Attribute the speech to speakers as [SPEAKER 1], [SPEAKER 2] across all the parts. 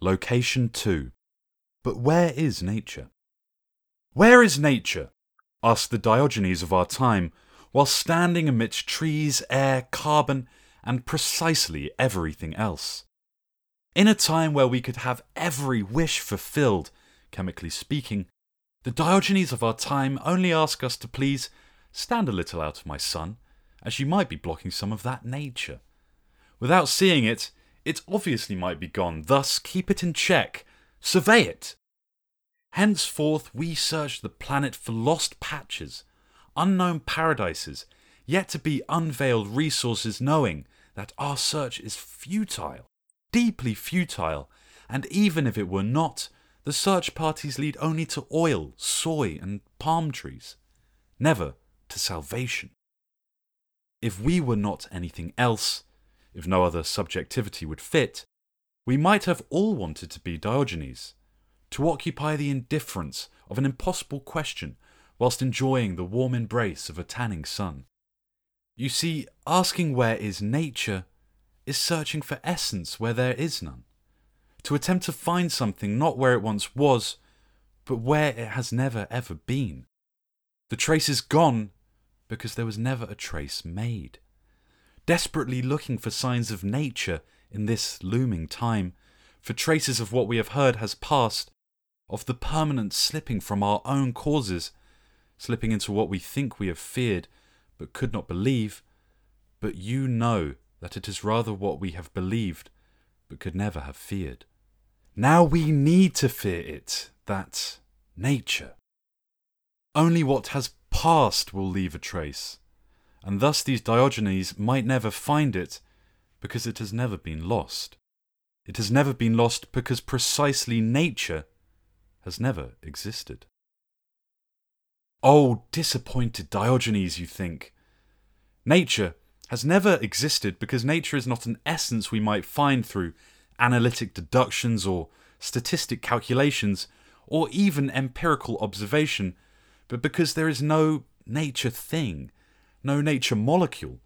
[SPEAKER 1] Location 2. But where is nature? Where is nature? asked the Diogenes of our time, while standing amidst trees, air, carbon, and precisely everything else. In a time where we could have every wish fulfilled, chemically speaking, the Diogenes of our time only ask us to please stand a little out of my sun, as you might be blocking some of that nature. Without seeing it, it obviously might be gone, thus keep it in check, survey it. Henceforth we search the planet for lost patches, unknown paradises, yet to be unveiled resources, knowing that our search is futile, deeply futile, and even if it were not, the search parties lead only to oil, soy, and palm trees, never to salvation. If we were not anything else, if no other subjectivity would fit, we might have all wanted to be Diogenes, to occupy the indifference of an impossible question whilst enjoying the warm embrace of a tanning sun. You see, asking where is nature is searching for essence where there is none to attempt to find something not where it once was, but where it has never ever been. The trace is gone because there was never a trace made. Desperately looking for signs of nature in this looming time, for traces of what we have heard has passed, of the permanent slipping from our own causes, slipping into what we think we have feared but could not believe, but you know that it is rather what we have believed but could never have feared. Now we need to fear it, that nature. Only what has passed will leave a trace, and thus these Diogenes might never find it because it has never been lost. It has never been lost because precisely nature has never existed. Oh, disappointed Diogenes, you think. Nature has never existed because nature is not an essence we might find through analytic deductions or statistic calculations or even empirical observation, but because there is no nature thing, no nature molecule.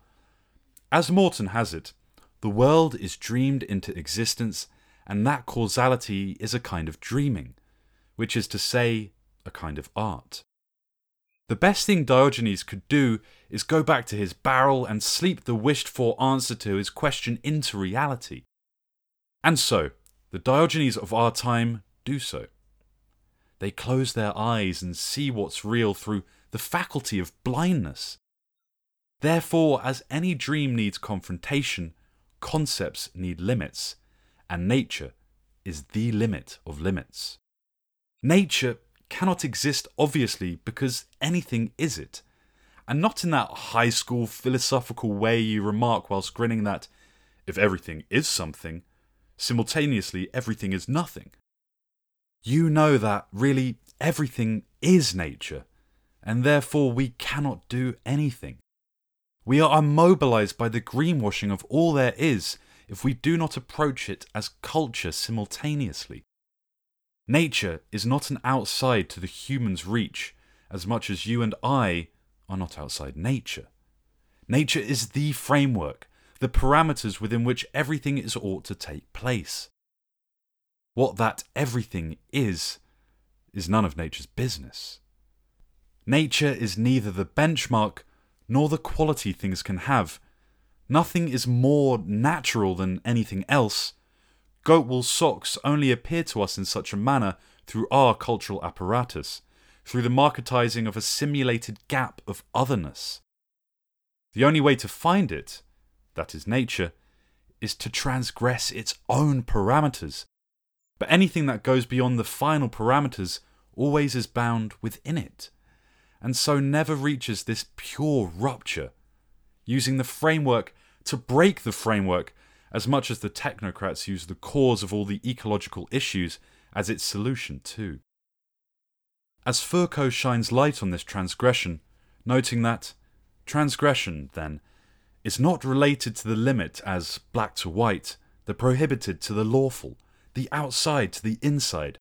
[SPEAKER 1] As Morton has it, the world is dreamed into existence, and that causality is a kind of dreaming, which is to say, a kind of art. The best thing Diogenes could do is go back to his barrel and sleep the wished for answer to his question into reality. And so, the Diogenes of our time do so. They close their eyes and see what's real through the faculty of blindness. Therefore, as any dream needs confrontation, concepts need limits, and nature is the limit of limits. Nature cannot exist obviously because anything is it, and not in that high school philosophical way you remark whilst grinning that if everything is something, simultaneously everything is nothing. You know that really everything is nature, and therefore we cannot do anything. We are immobilized by the greenwashing of all there is if we do not approach it as culture simultaneously. Nature is not an outside to the human's reach as much as you and I are not outside nature. Nature is the framework, the parameters within which everything is ought to take place. What that everything is, is none of nature's business. Nature is neither the benchmark nor the quality things can have. Nothing is more natural than anything else. Goat wool socks only appear to us in such a manner through our cultural apparatus, through the marketizing of a simulated gap of otherness. The only way to find it that is nature, is to transgress its own parameters. But anything that goes beyond the final parameters always is bound within it, and so never reaches this pure rupture, using the framework to break the framework as much as the technocrats use the cause of all the ecological issues as its solution, too. As Foucault shines light on this transgression, noting that transgression, then, is not related to the limit as black to white, the prohibited to the lawful, the outside to the inside.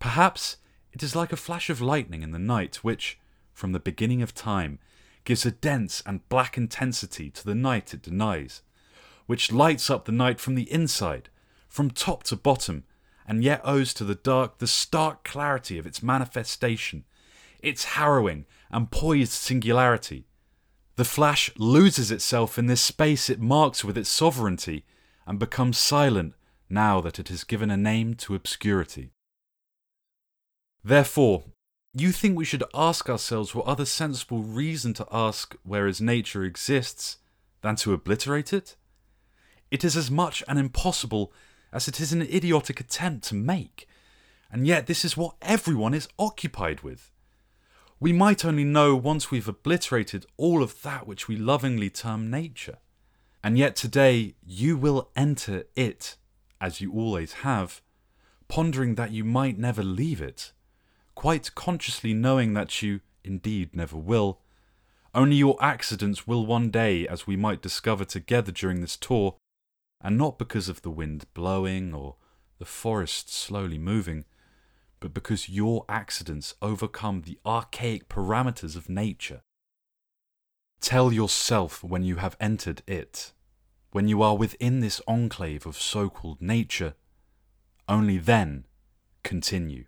[SPEAKER 1] Perhaps it is like a flash of lightning in the night, which, from the beginning of time, gives a dense and black intensity to the night it denies, which lights up the night from the inside, from top to bottom, and yet owes to the dark the stark clarity of its manifestation, its harrowing and poised singularity. The flash loses itself in this space it marks with its sovereignty and becomes silent now that it has given a name to obscurity. Therefore, you think we should ask ourselves what other sensible reason to ask whereas nature exists than to obliterate it? It is as much an impossible as it is an idiotic attempt to make, and yet this is what everyone is occupied with. We might only know once we've obliterated all of that which we lovingly term nature. And yet today you will enter it, as you always have, pondering that you might never leave it, quite consciously knowing that you indeed never will. Only your accidents will one day, as we might discover together during this tour, and not because of the wind blowing or the forest slowly moving, but because your accidents overcome the archaic parameters of nature. Tell yourself when you have entered it, when you are within this enclave of so called nature, only then continue.